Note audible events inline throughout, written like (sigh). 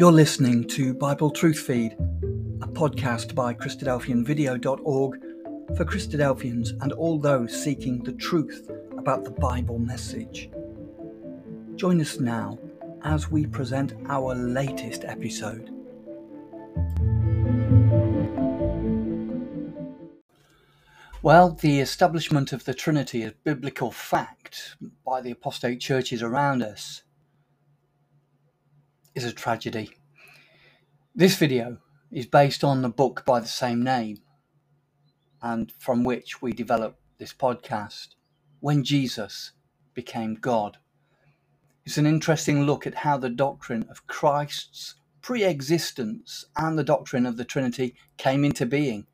You're listening to Bible Truth Feed, a podcast by Christadelphianvideo.org for Christadelphians and all those seeking the truth about the Bible message. Join us now as we present our latest episode. Well, the establishment of the Trinity as biblical fact by the apostate churches around us is a tragedy. This video is based on the book by the same name and from which we develop this podcast, When Jesus Became God. It's an interesting look at how the doctrine of Christ's pre existence and the doctrine of the Trinity came into being,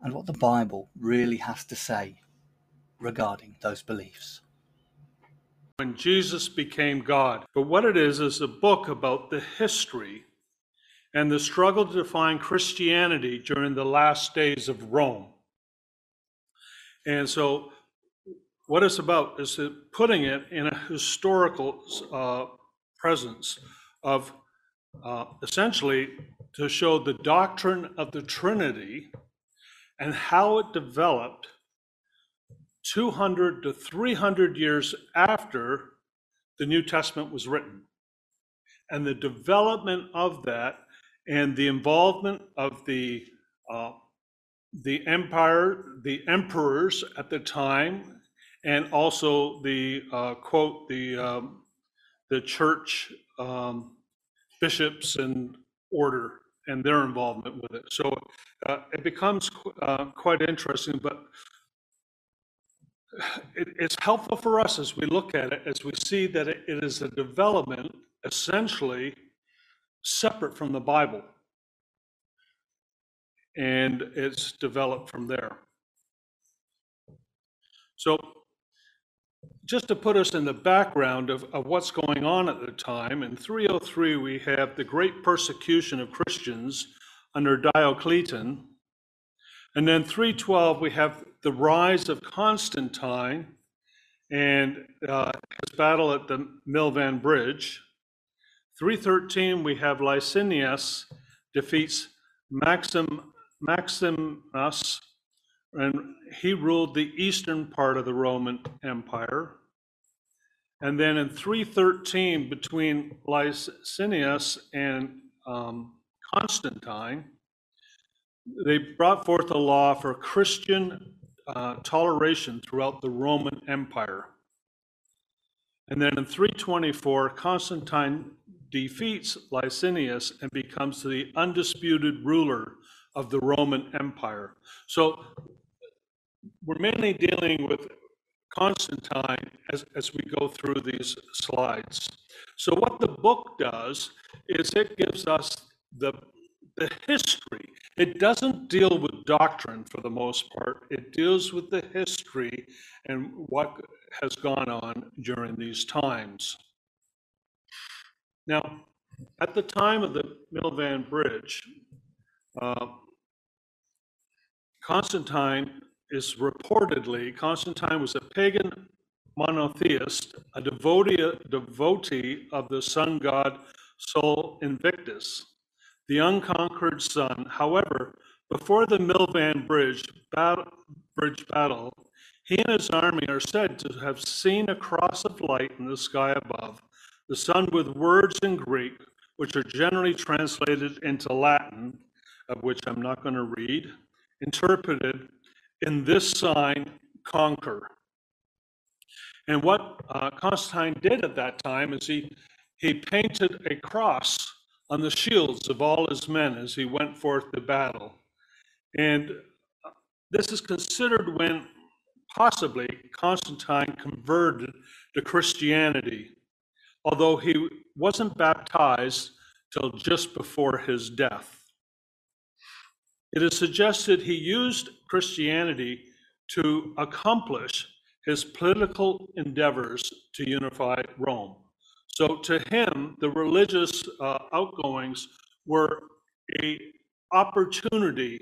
and what the Bible really has to say regarding those beliefs when Jesus became God. But what it is, is a book about the history and the struggle to define Christianity during the last days of Rome. And so, what it's about is putting it in a historical uh, presence of uh, essentially to show the doctrine of the Trinity and how it developed 200 to 300 years after the New Testament was written. And the development of that and the involvement of the uh, the empire, the emperors at the time, and also the uh, quote the um, the church um, bishops and order and their involvement with it. So uh, it becomes uh, quite interesting. But it, it's helpful for us as we look at it, as we see that it, it is a development essentially separate from the Bible. And it's developed from there. So, just to put us in the background of, of what's going on at the time, in 303 we have the great persecution of Christians under Diocletian. And then 312 we have the rise of Constantine and uh, his battle at the Milvian Bridge. 313, we have Licinius defeats Maxim, Maximus, and he ruled the eastern part of the Roman Empire. And then in 313, between Licinius and um, Constantine, they brought forth a law for Christian uh, toleration throughout the Roman Empire. And then in 324, Constantine defeats Licinius and becomes the undisputed ruler of the Roman Empire. So we're mainly dealing with Constantine as, as we go through these slides. So what the book does is it gives us the the history. It doesn't deal with doctrine for the most part, it deals with the history and what has gone on during these times. Now, at the time of the Milvian Bridge, uh, Constantine is reportedly, Constantine was a pagan monotheist, a devotee, devotee of the sun god Sol Invictus the unconquered sun. However, before the Milvian Bridge battle, bridge battle, he and his army are said to have seen a cross of light in the sky above, the sun with words in Greek, which are generally translated into Latin, of which I'm not going to read, interpreted in this sign, conquer. And what uh, Constantine did at that time is he, he painted a cross on the shields of all his men as he went forth to battle. And this is considered when possibly Constantine converted to Christianity, although he wasn't baptized till just before his death. It is suggested he used Christianity to accomplish his political endeavors to unify Rome. So to him, the religious uh, outgoings were a opportunity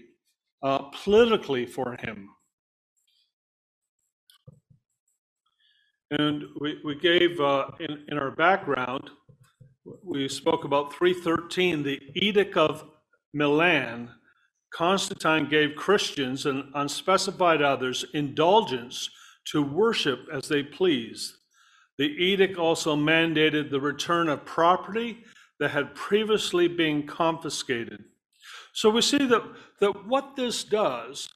uh, politically for him. And we, we gave, uh, in, in our background, we spoke about 313, the Edict of Milan. Constantine gave Christians and unspecified others indulgence to worship as they pleased. The edict also mandated the return of property that had previously been confiscated. So we see that, that what this does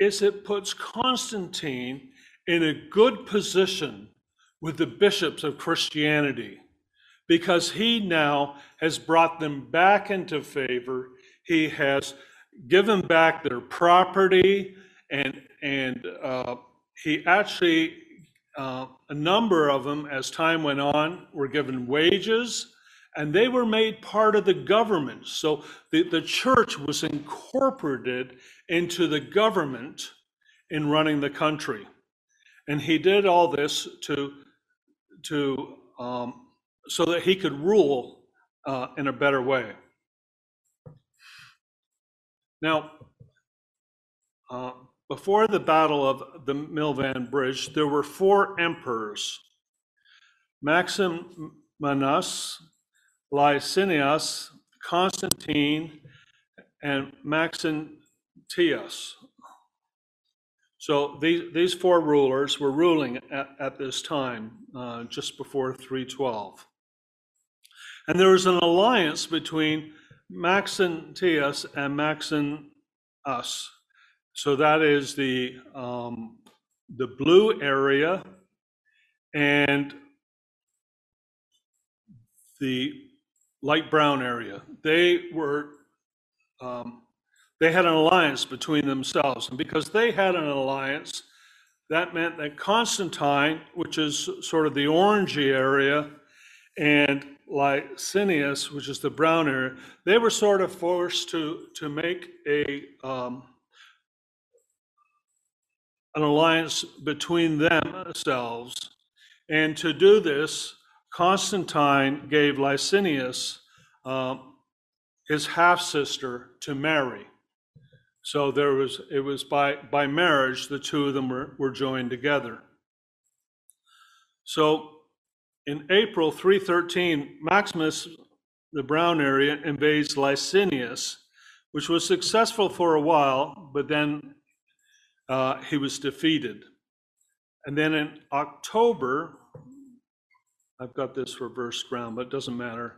is it puts Constantine in a good position with the bishops of Christianity because he now has brought them back into favor. He has given back their property and and uh, he actually uh, a number of them as time went on were given wages and they were made part of the government. So the, the church was incorporated into the government in running the country. And he did all this to, to um, so that he could rule uh, in a better way. Now, uh, before the Battle of the Milvian Bridge, there were four emperors Maximinus, Licinius, Constantine, and Maxentius. So these, these four rulers were ruling at, at this time, uh, just before 312. And there was an alliance between Maxentius and Maximinus. So that is the, um, the blue area and the light brown area. They were, um, they had an alliance between themselves. And because they had an alliance, that meant that Constantine, which is sort of the orangey area, and Licinius, which is the brown area, they were sort of forced to, to make a, um, an alliance between themselves. And to do this, Constantine gave Licinius um, his half sister to marry. So there was it was by by marriage the two of them were, were joined together. So in April 313, Maximus, the Brown area, invades Licinius, which was successful for a while, but then uh, he was defeated. And then in October I've got this reversed around, but it doesn't matter.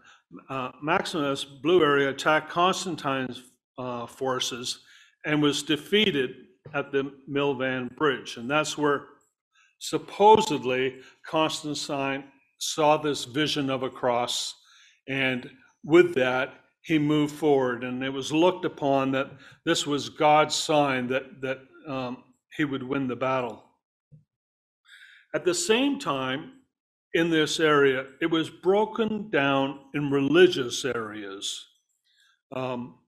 Uh, Maximus, blue area, attacked Constantine's uh, forces and was defeated at the Milvian Bridge. And that's where supposedly Constantine saw this vision of a cross. And with that, he moved forward. And it was looked upon that this was God's sign that, that um, he would win the battle. At the same time, in this area, it was broken down in religious areas. Um,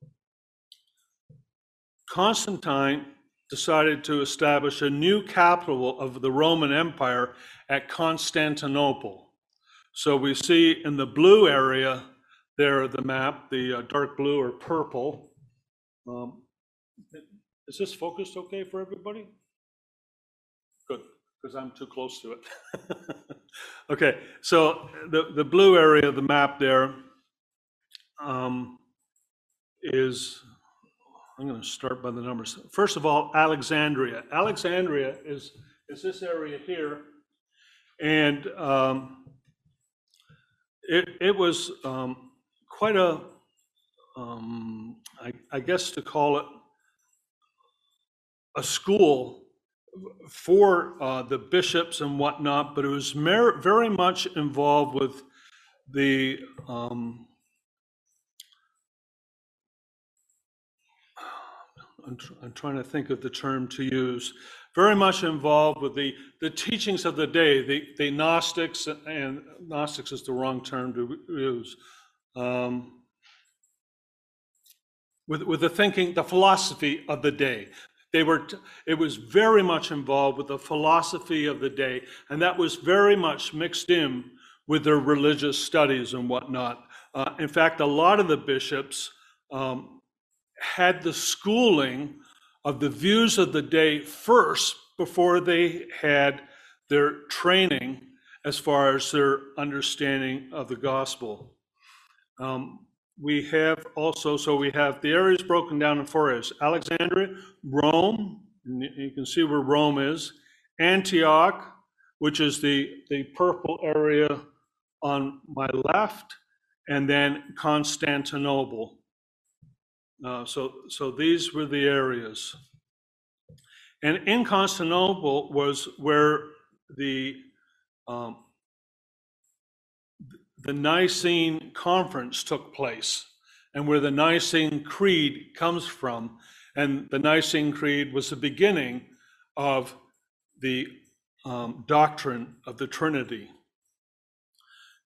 Constantine decided to establish a new capital of the Roman Empire at Constantinople. So we see in the blue area there, of the map, the uh, dark blue or purple. Um, is this focused okay for everybody? Good because I'm too close to it. (laughs) okay, so the, the blue area of the map there um, is, I'm going to start by the numbers. First of all, Alexandria. Alexandria is, is this area here, and um, it, it was um, quite a, um, I, I guess to call it a school for uh, the bishops and whatnot, but it was very much involved with the um, I'm, tr- I'm, trying to think of the term to use. Very much involved with the, the teachings of the day, the, the Gnostics, and Gnostics is the wrong term to use. Um, with, with the thinking, the philosophy of the day. They were, it was very much involved with the philosophy of the day, and that was very much mixed in with their religious studies and whatnot. Uh, in fact, a lot of the bishops um, had the schooling of the views of the day first before they had their training as far as their understanding of the gospel. um, we have also, so we have the areas broken down in four areas. Alexandria, Rome, you can see where Rome is, Antioch, which is the, the purple area on my left, and then Constantinople. Uh, so, so these were the areas. And in Constantinople was where the um, the Nicene Conference took place and where the Nicene Creed comes from. And the Nicene Creed was the beginning of the um, doctrine of the Trinity.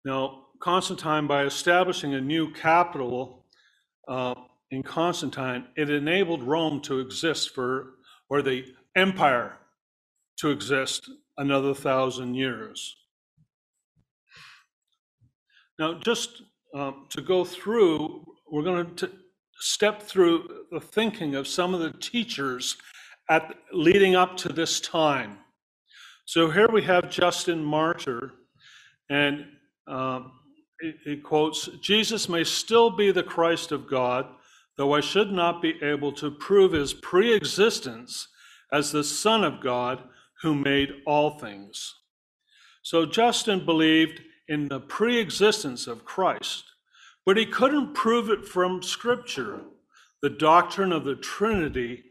Now, Constantine, by establishing a new capital uh, in Constantine, it enabled Rome to exist for, or the empire to exist another thousand years. Now, just um, to go through, we're going to step through the thinking of some of the teachers at leading up to this time. So here we have Justin Martyr, and um, he, he quotes Jesus may still be the Christ of God, though I should not be able to prove his pre existence as the Son of God who made all things. So Justin believed in the pre existence of Christ, but he couldn't prove it from Scripture. The doctrine of the Trinity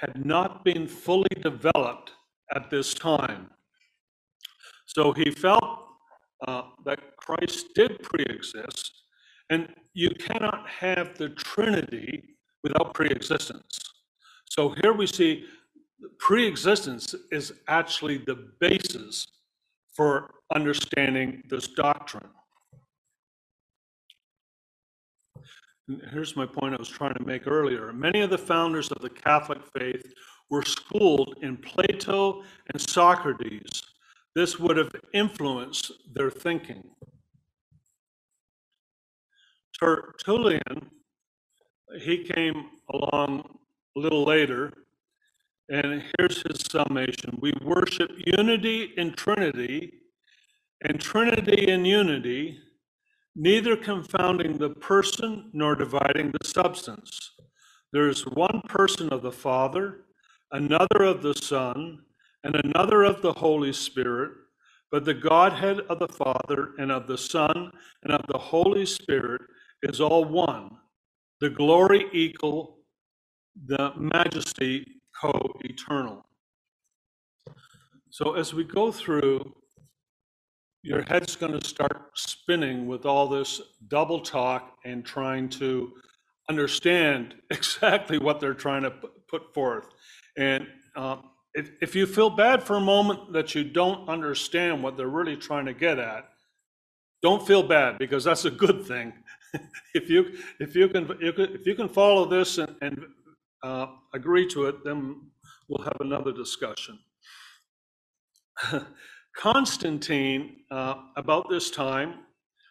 had not been fully developed at this time. So he felt uh, that Christ did pre exist, and you cannot have the Trinity without pre existence. So here we see pre existence is actually the basis for understanding this doctrine. And here's my point I was trying to make earlier. Many of the founders of the Catholic faith were schooled in Plato and Socrates. This would have influenced their thinking. Tertullian, he came along a little later and here's his summation We worship unity in Trinity, and Trinity in unity, neither confounding the person nor dividing the substance. There is one person of the Father, another of the Son, and another of the Holy Spirit, but the Godhead of the Father and of the Son and of the Holy Spirit is all one, the glory equal, the majesty co eternal. So as we go through, your head's going to start spinning with all this double talk and trying to understand (laughs) exactly what they're trying to put forth. And uh, if, if you feel bad for a moment that you don't understand what they're really trying to get at, don't feel bad because that's a good thing. (laughs) if you if you can if you can follow this and, and uh, agree to it, then we'll have another discussion. (laughs) Constantine, uh, about this time,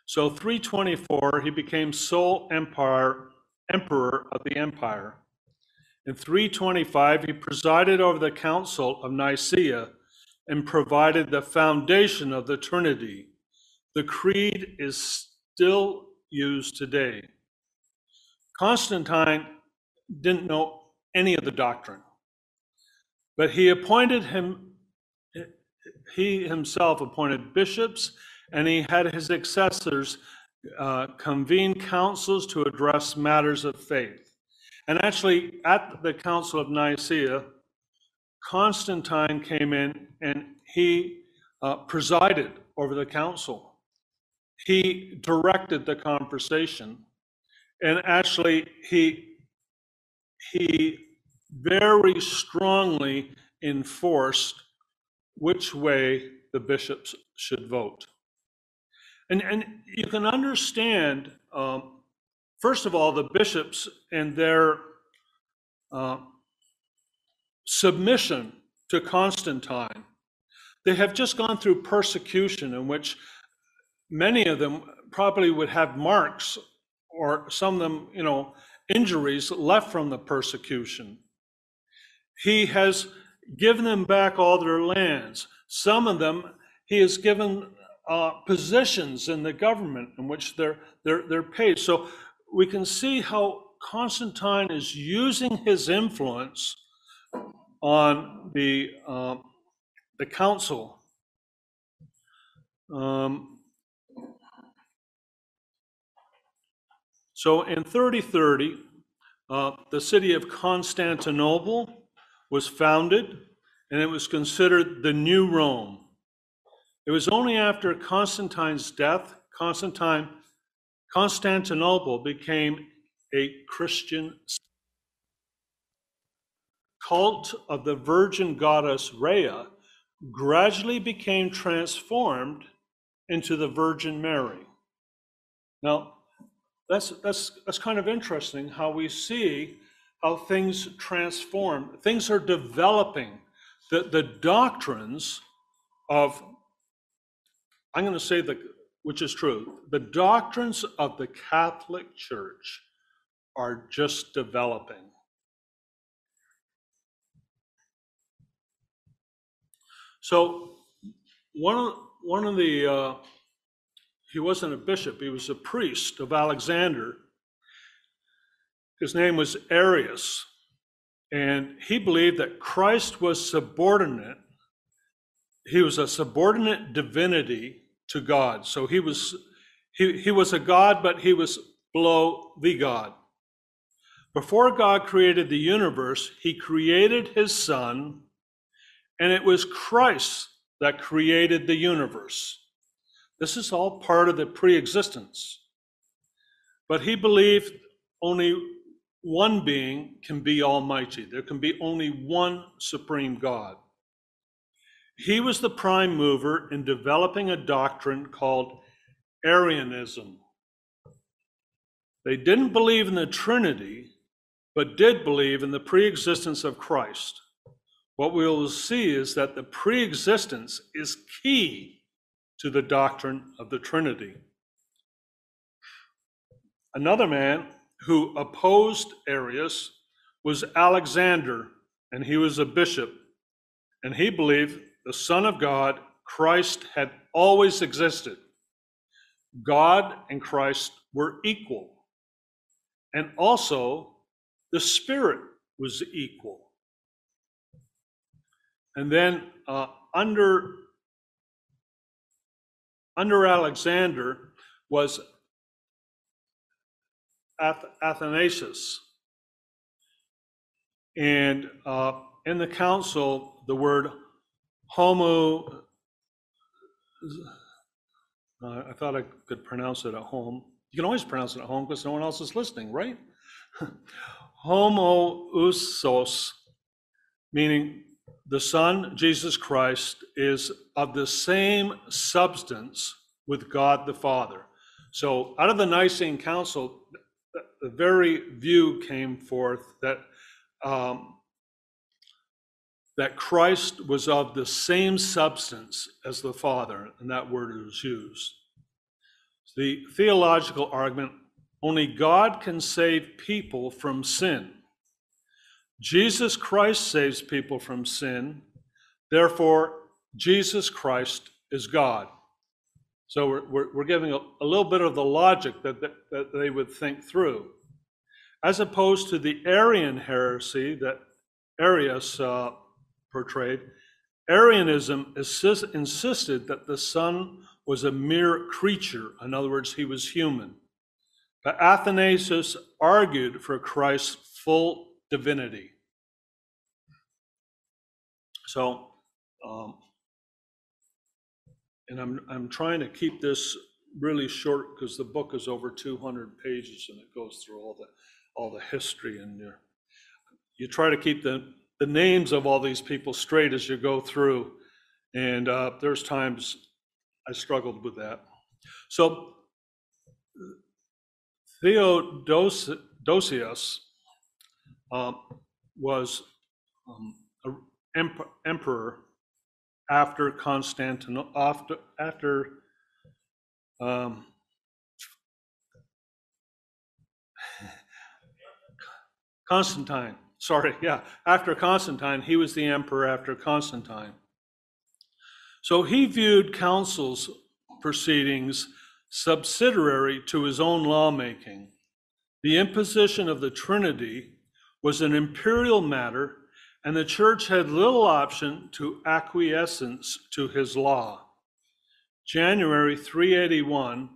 so 324, he became sole empire, emperor of the empire. In 325, he presided over the Council of Nicaea and provided the foundation of the Trinity. The creed is still used today. Constantine didn't know any of the doctrine. But he appointed him, he himself appointed bishops, and he had his successors uh, convene councils to address matters of faith. And actually, at the Council of Nicaea, Constantine came in and he uh, presided over the council. He directed the conversation. And actually, he he very strongly enforced which way the bishops should vote. And, and you can understand, um, first of all, the bishops and their uh, submission to Constantine. They have just gone through persecution in which many of them probably would have marks, or some of them, you know, injuries left from the persecution. He has given them back all their lands. Some of them he has given uh, positions in the government in which they're, they're, they're paid. So we can see how Constantine is using his influence on the, uh, the council. Um, so in 3030, uh, the city of Constantinople was founded, and it was considered the new Rome. It was only after Constantine's death, Constantine, Constantinople became a Christian cult of the virgin goddess Rhea gradually became transformed into the Virgin Mary. Now, that's, that's, that's kind of interesting how we see how things transform. Things are developing. The, the doctrines of I'm going to say the, which is true, the doctrines of the Catholic Church are just developing. So one of, one of the, uh, he wasn't a bishop, he was a priest of Alexander. His name was Arius. And he believed that Christ was subordinate. He was a subordinate divinity to God. So he was he, he was a God, but he was below the God. Before God created the universe, he created his son, and it was Christ that created the universe. This is all part of the pre-existence. But he believed only one being can be almighty. There can be only one supreme God. He was the prime mover in developing a doctrine called Arianism. They didn't believe in the Trinity, but did believe in the preexistence of Christ. What we will see is that the preexistence is key to the doctrine of the Trinity. Another man who opposed Arius was Alexander, and he was a bishop. And he believed the Son of God, Christ, had always existed. God and Christ were equal. And also, the Spirit was equal. And then uh, under, under Alexander was Ath- Athanasius. And uh, in the council, the word Homo, uh, I thought I could pronounce it at home. You can always pronounce it at home because no one else is listening, right? (laughs) Homoousios, meaning the Son, Jesus Christ, is of the same substance with God the Father. So out of the Nicene Council, the very view came forth that um, that Christ was of the same substance as the Father, and that word is used. The theological argument only God can save people from sin. Jesus Christ saves people from sin. Therefore, Jesus Christ is God. So we're, we're, we're giving a, a, little bit of the logic that, that, that they would think through. As opposed to the Arian heresy that Arius uh, portrayed, Arianism insisted that the Son was a mere creature. In other words, he was human. But Athanasius argued for Christ's full divinity. So, um, and I'm, I'm trying to keep this really short because the book is over 200 pages and it goes through all the all the history in there. You try to keep the the names of all these people straight as you go through. And uh, there's times I struggled with that. So Theodosius uh, was um, emperor after Constantinople, after, after um, Constantine sorry, (laughs) yeah, after Constantine, he was the emperor after Constantine. So he viewed councils proceedings subsidiary to his own lawmaking. The imposition of the Trinity was an imperial matter, and the church had little option to acquiescence to his law. January 381,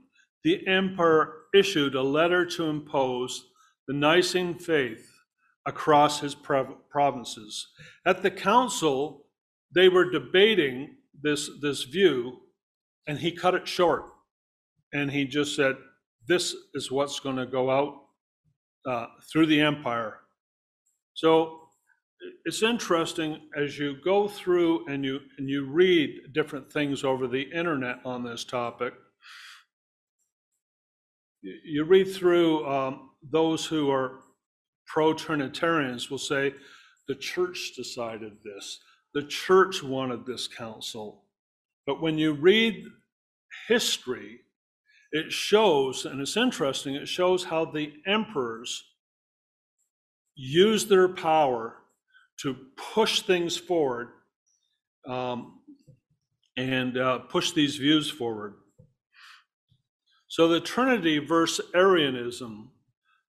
the emperor issued a letter to impose the Nicene faith across his provinces. At the council, they were debating this, this view, and he cut it short. And he just said, This is what's going to go out uh, through the empire. So it's interesting as you go through and you and you read different things over the internet on this topic. You read through um, those who are pro-Trinitarians will say the church decided this, the church wanted this council. But when you read history, it shows, and it's interesting, it shows how the emperors used their power to push things forward um, and uh, push these views forward. So the Trinity versus Arianism,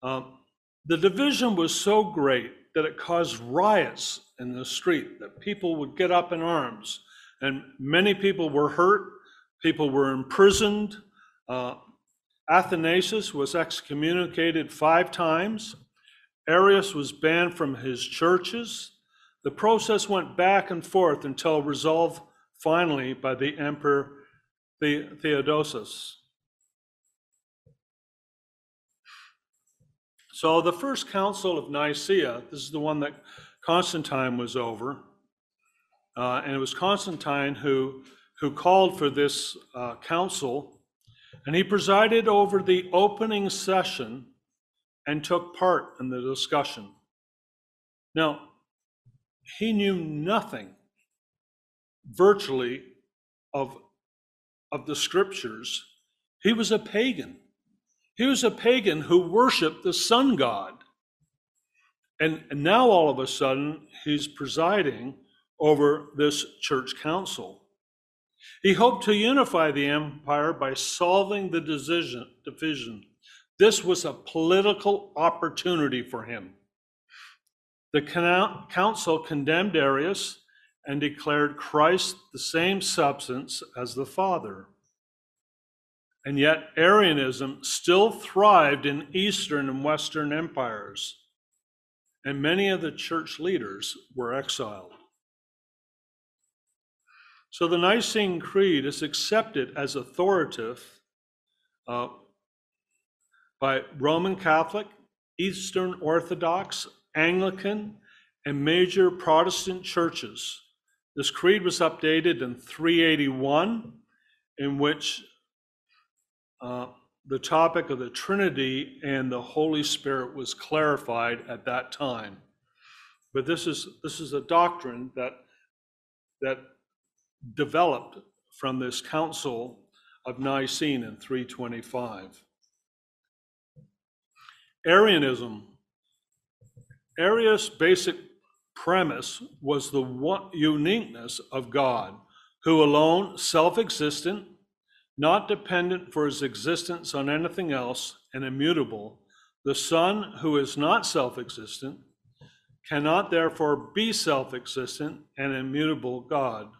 um, the division was so great that it caused riots in the street, that people would get up in arms, and many people were hurt, people were imprisoned. Uh, Athanasius was excommunicated five times. Arius was banned from his churches. The process went back and forth until resolved finally by the Emperor Theodosius. So the first council of Nicaea, this is the one that Constantine was over, uh, and it was Constantine who, who called for this uh, council, and he presided over the opening session and took part in the discussion. Now, he knew nothing virtually of, of the scriptures. He was a pagan. He was a pagan who worshiped the sun god. And, and now all of a sudden, he's presiding over this church council. He hoped to unify the empire by solving the division. This was a political opportunity for him. The council condemned Arius and declared Christ the same substance as the Father. And yet, Arianism still thrived in Eastern and Western empires, and many of the church leaders were exiled. So the Nicene Creed is accepted as authoritative uh, by Roman Catholic, Eastern Orthodox, Anglican, and major Protestant churches. This creed was updated in 381, in which uh, the topic of the Trinity and the Holy Spirit was clarified at that time. But this is this is a doctrine that that developed from this Council of Nicene in 325. Arianism Arius' basic premise was the uniqueness of God, who alone, self existent, not dependent for his existence on anything else, and immutable, the Son, who is not self existent, cannot therefore be self existent and immutable God.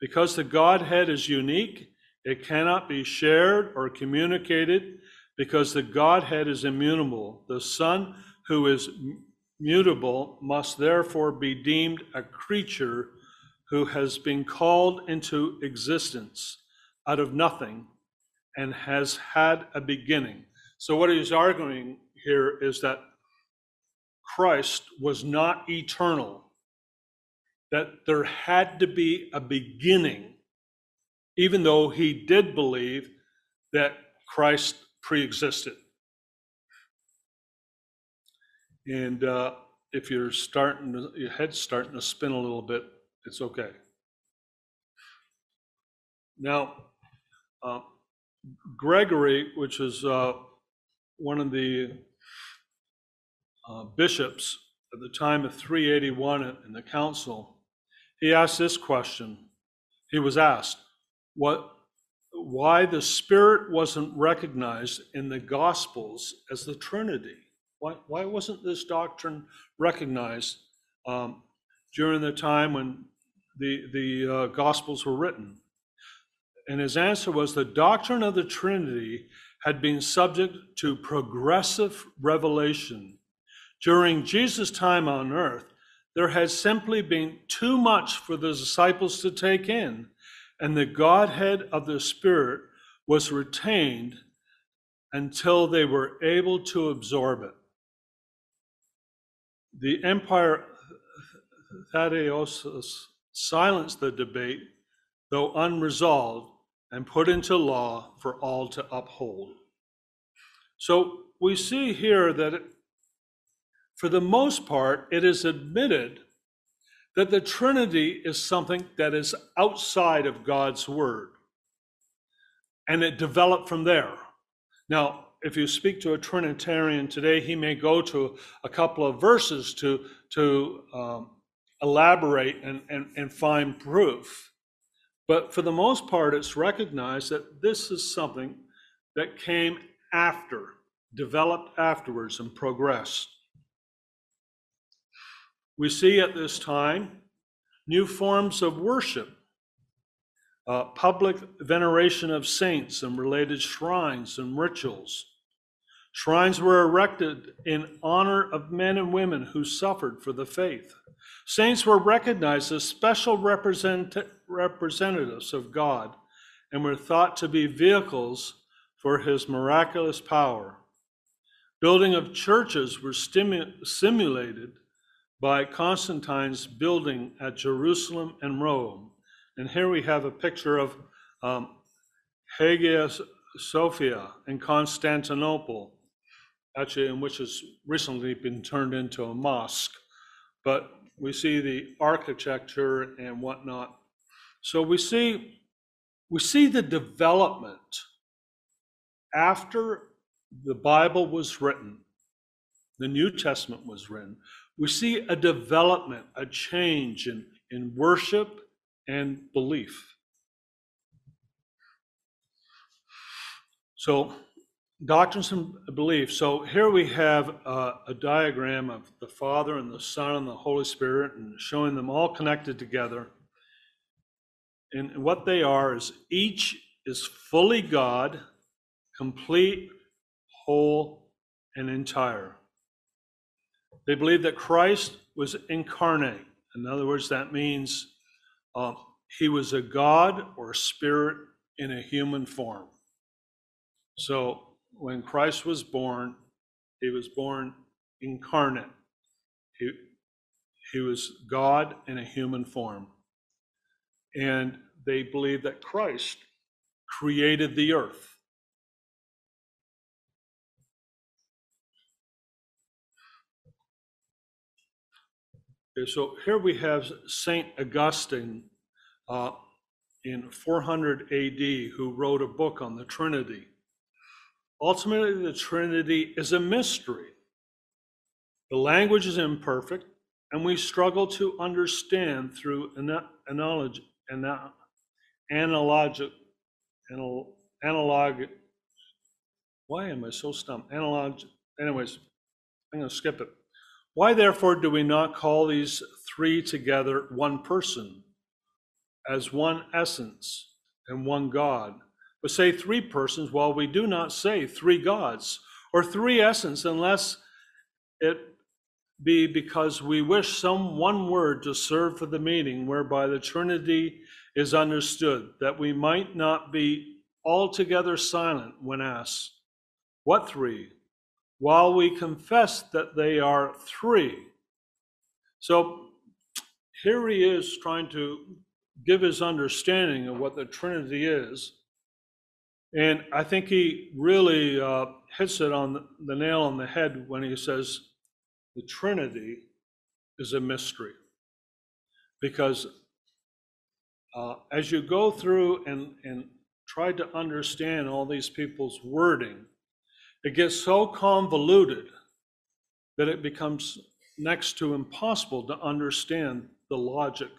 Because the Godhead is unique, it cannot be shared or communicated because the Godhead is immutable. The Son, who is mutable must therefore be deemed a creature who has been called into existence out of nothing and has had a beginning. So, what he's arguing here is that Christ was not eternal, that there had to be a beginning, even though he did believe that Christ pre existed. And uh, if you're starting, your head's starting to spin a little bit, it's okay. Now, uh, Gregory, which is uh, one of the uh, bishops at the time of 381 in the council, he asked this question. He was asked, What why the Spirit wasn't recognized in the Gospels as the Trinity. Why, why wasn't this doctrine recognized um, during the time when the, the uh, Gospels were written? And his answer was the doctrine of the Trinity had been subject to progressive revelation. During Jesus' time on earth, there had simply been too much for the disciples to take in, and the Godhead of the Spirit was retained until they were able to absorb it. The Empire Thaddeus silenced the debate, though unresolved, and put into law for all to uphold. So we see here that, it, for the most part, it is admitted that the Trinity is something that is outside of God's Word. And it developed from there. Now, if you speak to a Trinitarian today, he may go to a couple of verses to, to um, elaborate and, and, and find proof. But for the most part, it's recognized that this is something that came after, developed afterwards, and progressed. We see at this time new forms of worship, uh, public veneration of saints and related shrines and rituals. Shrines were erected in honor of men and women who suffered for the faith. Saints were recognized as special represent- representatives of God and were thought to be vehicles for his miraculous power. Building of churches were stimu- simulated by Constantine's building at Jerusalem and Rome. And here we have a picture of um, Hagia Sophia in Constantinople, actually, in which has recently been turned into a mosque. But we see the architecture and whatnot. So we see we see the development after the Bible was written, the New Testament was written. We see a development, a change in, in worship and belief. So Doctrines and beliefs. So here we have uh, a diagram of the Father and the Son and the Holy Spirit and showing them all connected together. And what they are is each is fully God, complete, whole, and entire. They believe that Christ was incarnate. In other words, that means uh, he was a God or a spirit in a human form. So when Christ was born, he was born incarnate. He, he was God in a human form. And they believe that Christ created the earth. Okay, so here we have Saint Augustine uh, in 400 AD who wrote a book on the Trinity. Ultimately, the Trinity is a mystery. The language is imperfect, and we struggle to understand through analogy, analogic, analog. Why am I so stumped? Analog. Anyways, I'm going to skip it. Why, therefore, do we not call these three together one person, as one essence and one God? but say three persons while we do not say three gods or three essence unless it be because we wish some one word to serve for the meaning whereby the Trinity is understood, that we might not be altogether silent when asked, What three? While we confess that they are three. So here he is trying to give his understanding of what the Trinity is. And I think he really uh, hits it on the nail on the head when he says the Trinity is a mystery. Because uh, as you go through and, and try to understand all these people's wording, it gets so convoluted that it becomes next to impossible to understand the logic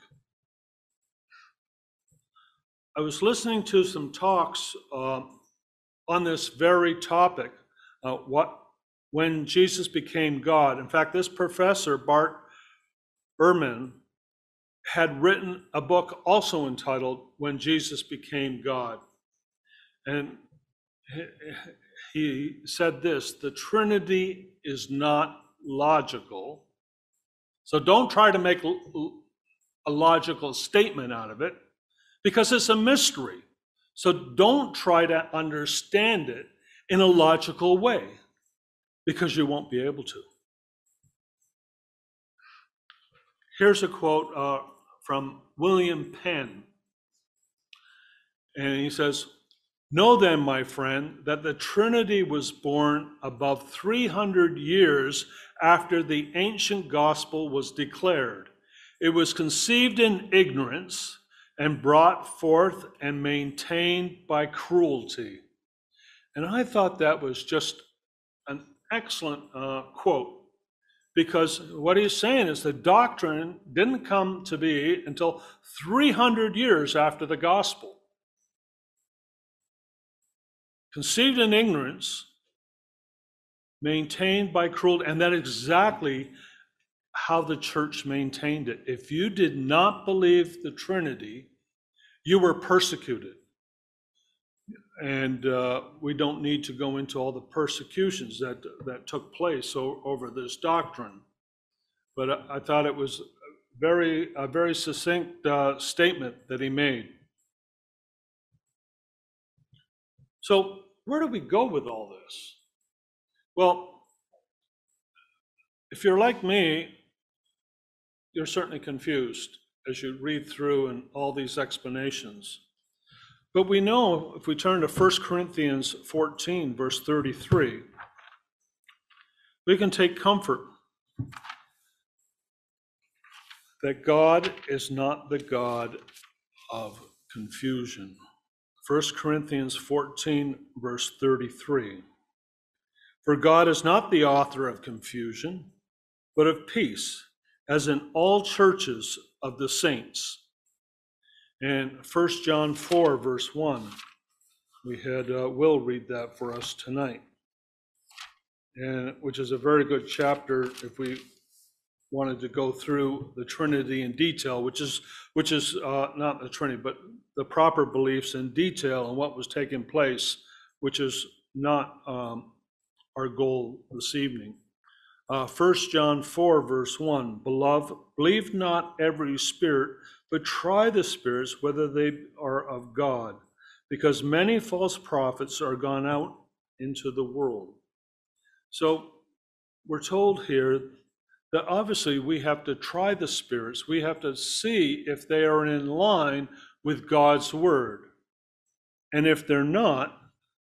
I was listening to some talks uh, on this very topic, uh, what when Jesus became God. In fact, this professor, Bart Ehrman, had written a book also entitled When Jesus Became God. And he said this the Trinity is not logical. So don't try to make a logical statement out of it because it's a mystery. So don't try to understand it in a logical way because you won't be able to. Here's a quote uh, from William Penn. And he says, Know then, my friend, that the Trinity was born above 300 years after the ancient gospel was declared. It was conceived in ignorance and brought forth and maintained by cruelty. And I thought that was just an excellent uh, quote because what he's saying is the doctrine didn't come to be until 300 years after the gospel. Conceived in ignorance, maintained by cruelty, and that exactly how the church maintained it. If you did not believe the Trinity, you were persecuted. And uh, we don't need to go into all the persecutions that, that took place over this doctrine. But I, I, thought it was very, a very succinct uh, statement that he made. So, where do we go with all this? Well, if you're like me, you're certainly confused as you read through and all these explanations. But we know if we turn to 1 Corinthians 14, verse 33, we can take comfort that God is not the God of confusion. 1 Corinthians 14, verse 33. For God is not the author of confusion, but of peace as in all churches of the saints. And 1 John 4, verse 1, we had uh, Will read that for us tonight, and which is a very good chapter if we wanted to go through the Trinity in detail, which is which is uh, not the Trinity, but the proper beliefs in detail and what was taking place, which is not um, our goal this evening. Uh, 1 John 4, verse 1 Beloved, believe not every spirit, but try the spirits whether they are of God, because many false prophets are gone out into the world. So we're told here that obviously we have to try the spirits, we have to see if they are in line with God's word. And if they're not,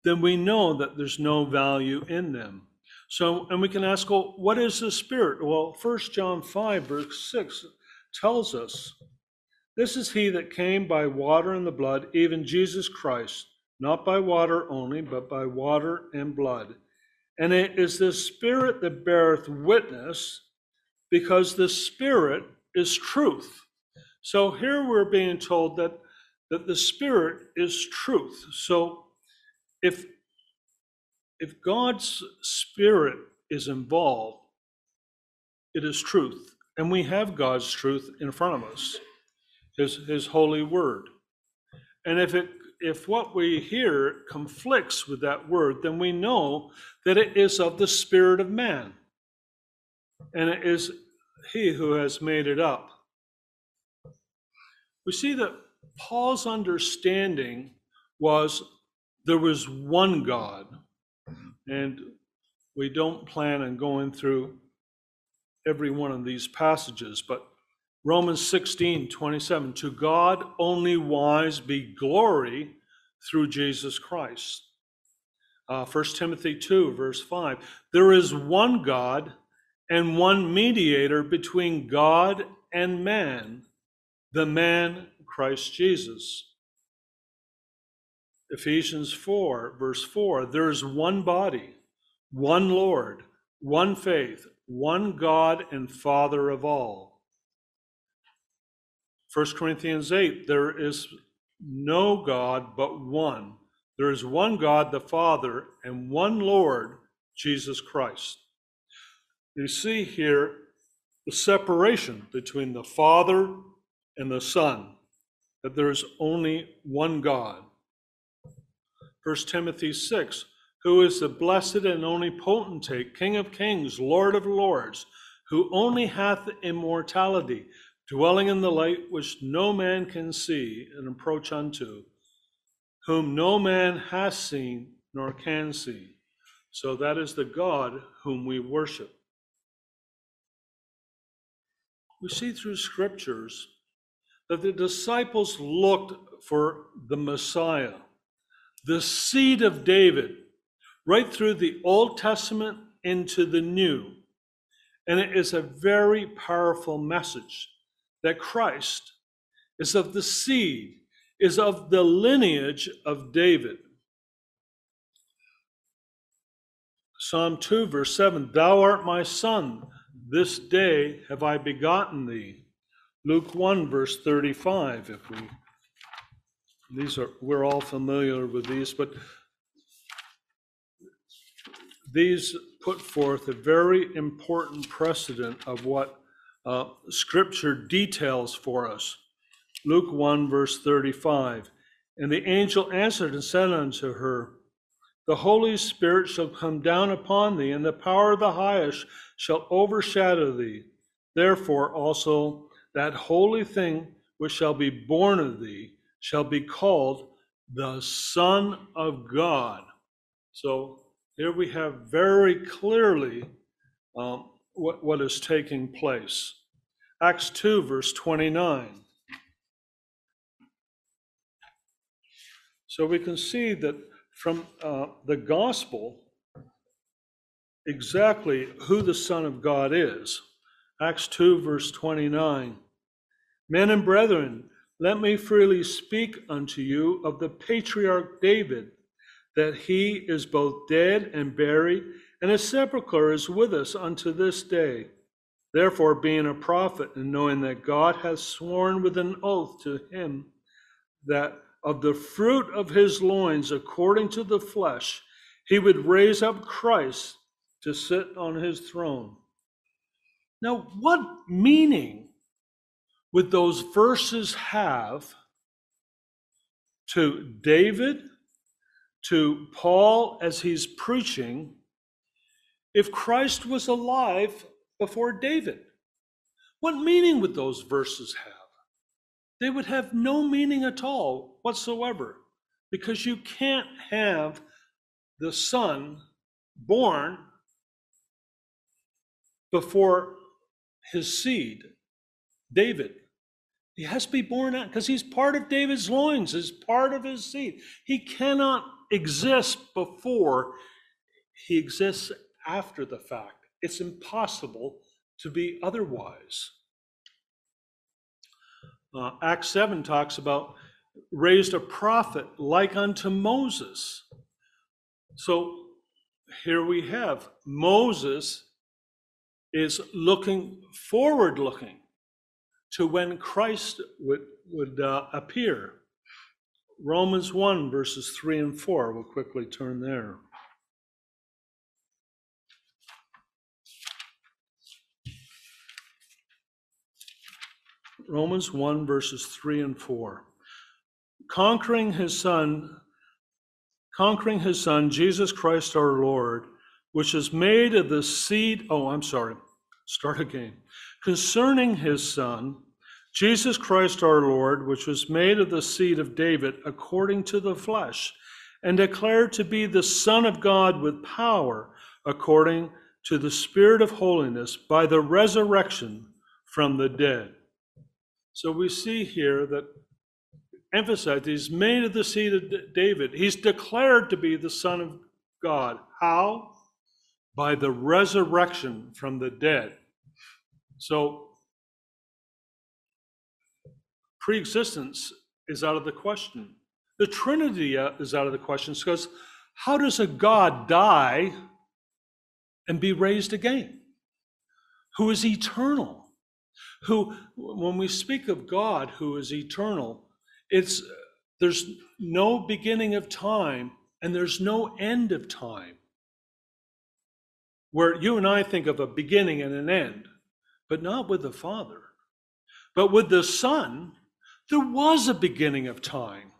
then we know that there's no value in them. So, and we can ask, well, what is the Spirit? Well, First John 5, verse 6 tells us this is he that came by water and the blood, even Jesus Christ, not by water only, but by water and blood. And it is the Spirit that beareth witness, because the Spirit is truth. So here we're being told that, that the Spirit is truth. So if if God's Spirit is involved, it is truth. And we have God's truth in front of us, His, His holy word. And if it if what we hear conflicts with that word, then we know that it is of the spirit of man. And it is he who has made it up. We see that Paul's understanding was there was one God and we don't plan on going through every one of these passages, but Romans 16, 27, to God only wise be glory through Jesus Christ. Uh, 1 Timothy 2, verse 5, there is one God and one mediator between God and man, the man Christ Jesus. Ephesians 4, verse 4 there is one body, one Lord, one faith, one God and Father of all. 1 Corinthians 8, there is no God but one. There is one God, the Father, and one Lord, Jesus Christ. You see here the separation between the Father and the Son, that there is only one God. 1 Timothy 6 Who is the blessed and only potentate, King of kings, Lord of lords, who only hath immortality, dwelling in the light which no man can see and approach unto, whom no man has seen nor can see. So that is the God whom we worship. We see through scriptures that the disciples looked for the Messiah, the seed of David, right through the Old Testament into the New. And it is a very powerful message that Christ is of the seed, is of the lineage of David. Psalm 2, verse 7 Thou art my son, this day have I begotten thee. Luke 1, verse 35, if we these are we're all familiar with these, but these put forth a very important precedent of what uh, Scripture details for us. Luke 1, verse 35. And the angel answered and said unto her, The Holy Spirit shall come down upon thee, and the power of the highest shall overshadow thee. Therefore also that holy thing which shall be born of thee shall be called the Son of God. So here we have very clearly um, what, what is taking place. Acts 2, verse 29. So we can see that from uh, the gospel exactly who the Son of God is. Acts 2, verse 29. Men and brethren, let me freely speak unto you of the patriarch David, that he is both dead and buried and his sepulchre is with us unto this day. Therefore, being a prophet, and knowing that God hath sworn with an oath to him that of the fruit of his loins, according to the flesh, he would raise up Christ to sit on his throne. Now, what meaning would those verses have to David, to Paul as he's preaching, if Christ was alive before David. What meaning would those verses have? They would have no meaning at all whatsoever because you can't have the son born before his seed, David. He has to be born out because he's part of David's loins, is part of his seed. He cannot exist before he exists after the fact. It's impossible to be otherwise. Uh, Acts 7 talks about raised a prophet like unto Moses. So here we have Moses is looking forward looking to when Christ would, would uh, appear. Romans 1, verses 3 and 4. We'll quickly turn there. Romans 1, verses 3 and 4. Conquering his son, conquering his son, Jesus Christ our Lord, which is made of the seed. Oh, I'm sorry. Start again. Concerning his son, Jesus Christ our Lord, which was made of the seed of David according to the flesh, and declared to be the Son of God with power according to the Spirit of holiness by the resurrection from the dead so we see here that emphasized he's made of the seed of David. He's declared to be the Son of God. How? By the resurrection from the dead. So pre-existence is out of the question. The Trinity uh, is out of the question because how does a God die and be raised again? Who is eternal? who, when we speak of God who is eternal, it's There's no beginning of time and there's no end of time. Where you and I think of a beginning and an end, but not with the Father. But with the Son, there was a beginning of time.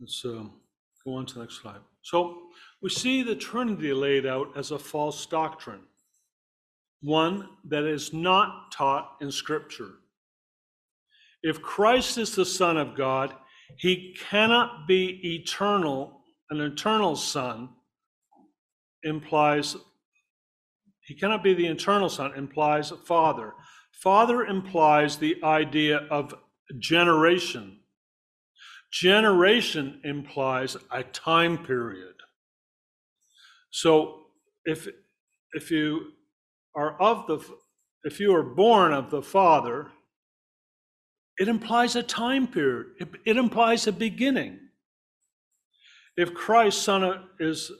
Let's uh, go on to the next slide. So we see the Trinity laid out as a false doctrine, one that is not taught in Scripture. If Christ is the Son of God, he cannot be eternal, an eternal Son implies, he cannot be the eternal Son, implies Father. Father implies the idea of generation. Generation implies a time period. So if if you are of the if you are born of the Father, it implies a time period. It, it implies a beginning. If Christ son of, is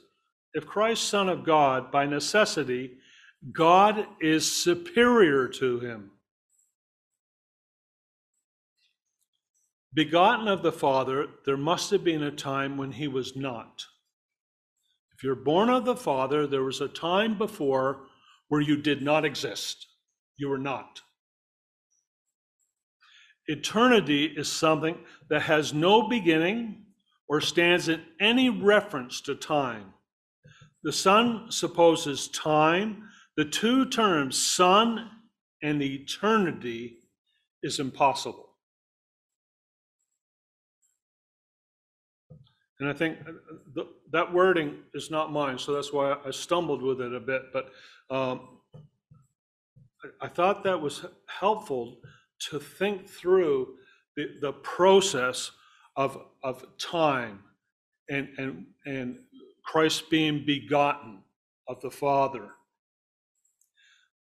if Christ son of God by necessity, God is superior to him. Begotten of the Father, there must have been a time when he was not. If you're born of the Father, there was a time before where you did not exist. You were not. Eternity is something that has no beginning or stands in any reference to time. The Son supposes time. The two terms, Son and eternity, is impossible. And I think uh, the, that wording is not mine, so that's why I stumbled with it a bit. But um, I, I thought that was helpful to think through the, the process of, of time and, and, and Christ being begotten of the Father.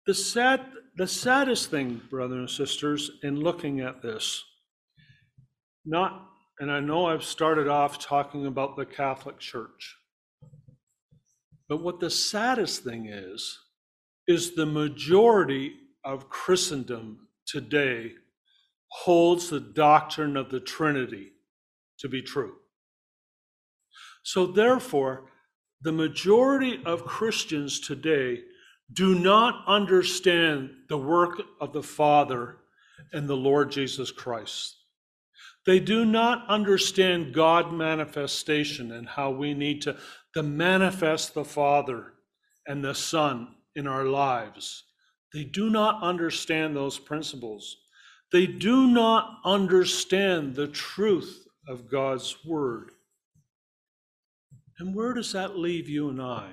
The, sad, the saddest thing, brothers and sisters, in looking at this, not and I know I've started off talking about the Catholic Church. But what the saddest thing is, is the majority of Christendom today holds the doctrine of the Trinity to be true. So, therefore, the majority of Christians today do not understand the work of the Father and the Lord Jesus Christ. They do not understand God manifestation and how we need to, to manifest the Father and the Son in our lives. They do not understand those principles. They do not understand the truth of God's Word. And where does that leave you and I?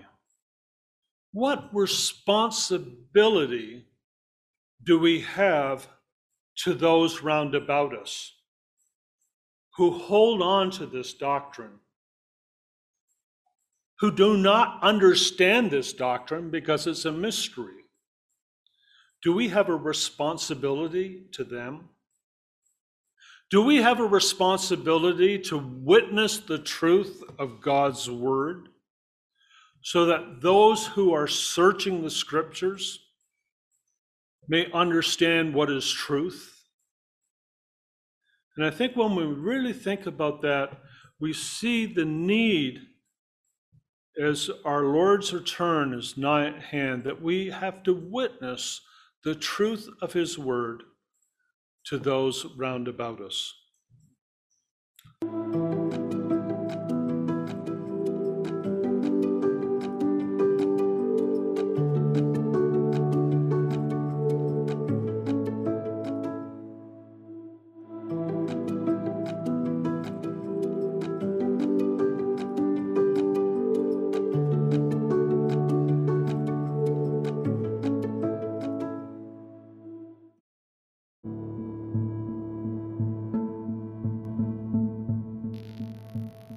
What responsibility do we have to those round about us? who hold on to this doctrine, who do not understand this doctrine because it's a mystery. Do we have a responsibility to them? Do we have a responsibility to witness the truth of God's word so that those who are searching the scriptures may understand what is truth? And I think when we really think about that, we see the need as our Lord's return is nigh at hand that we have to witness the truth of His word to those round about us.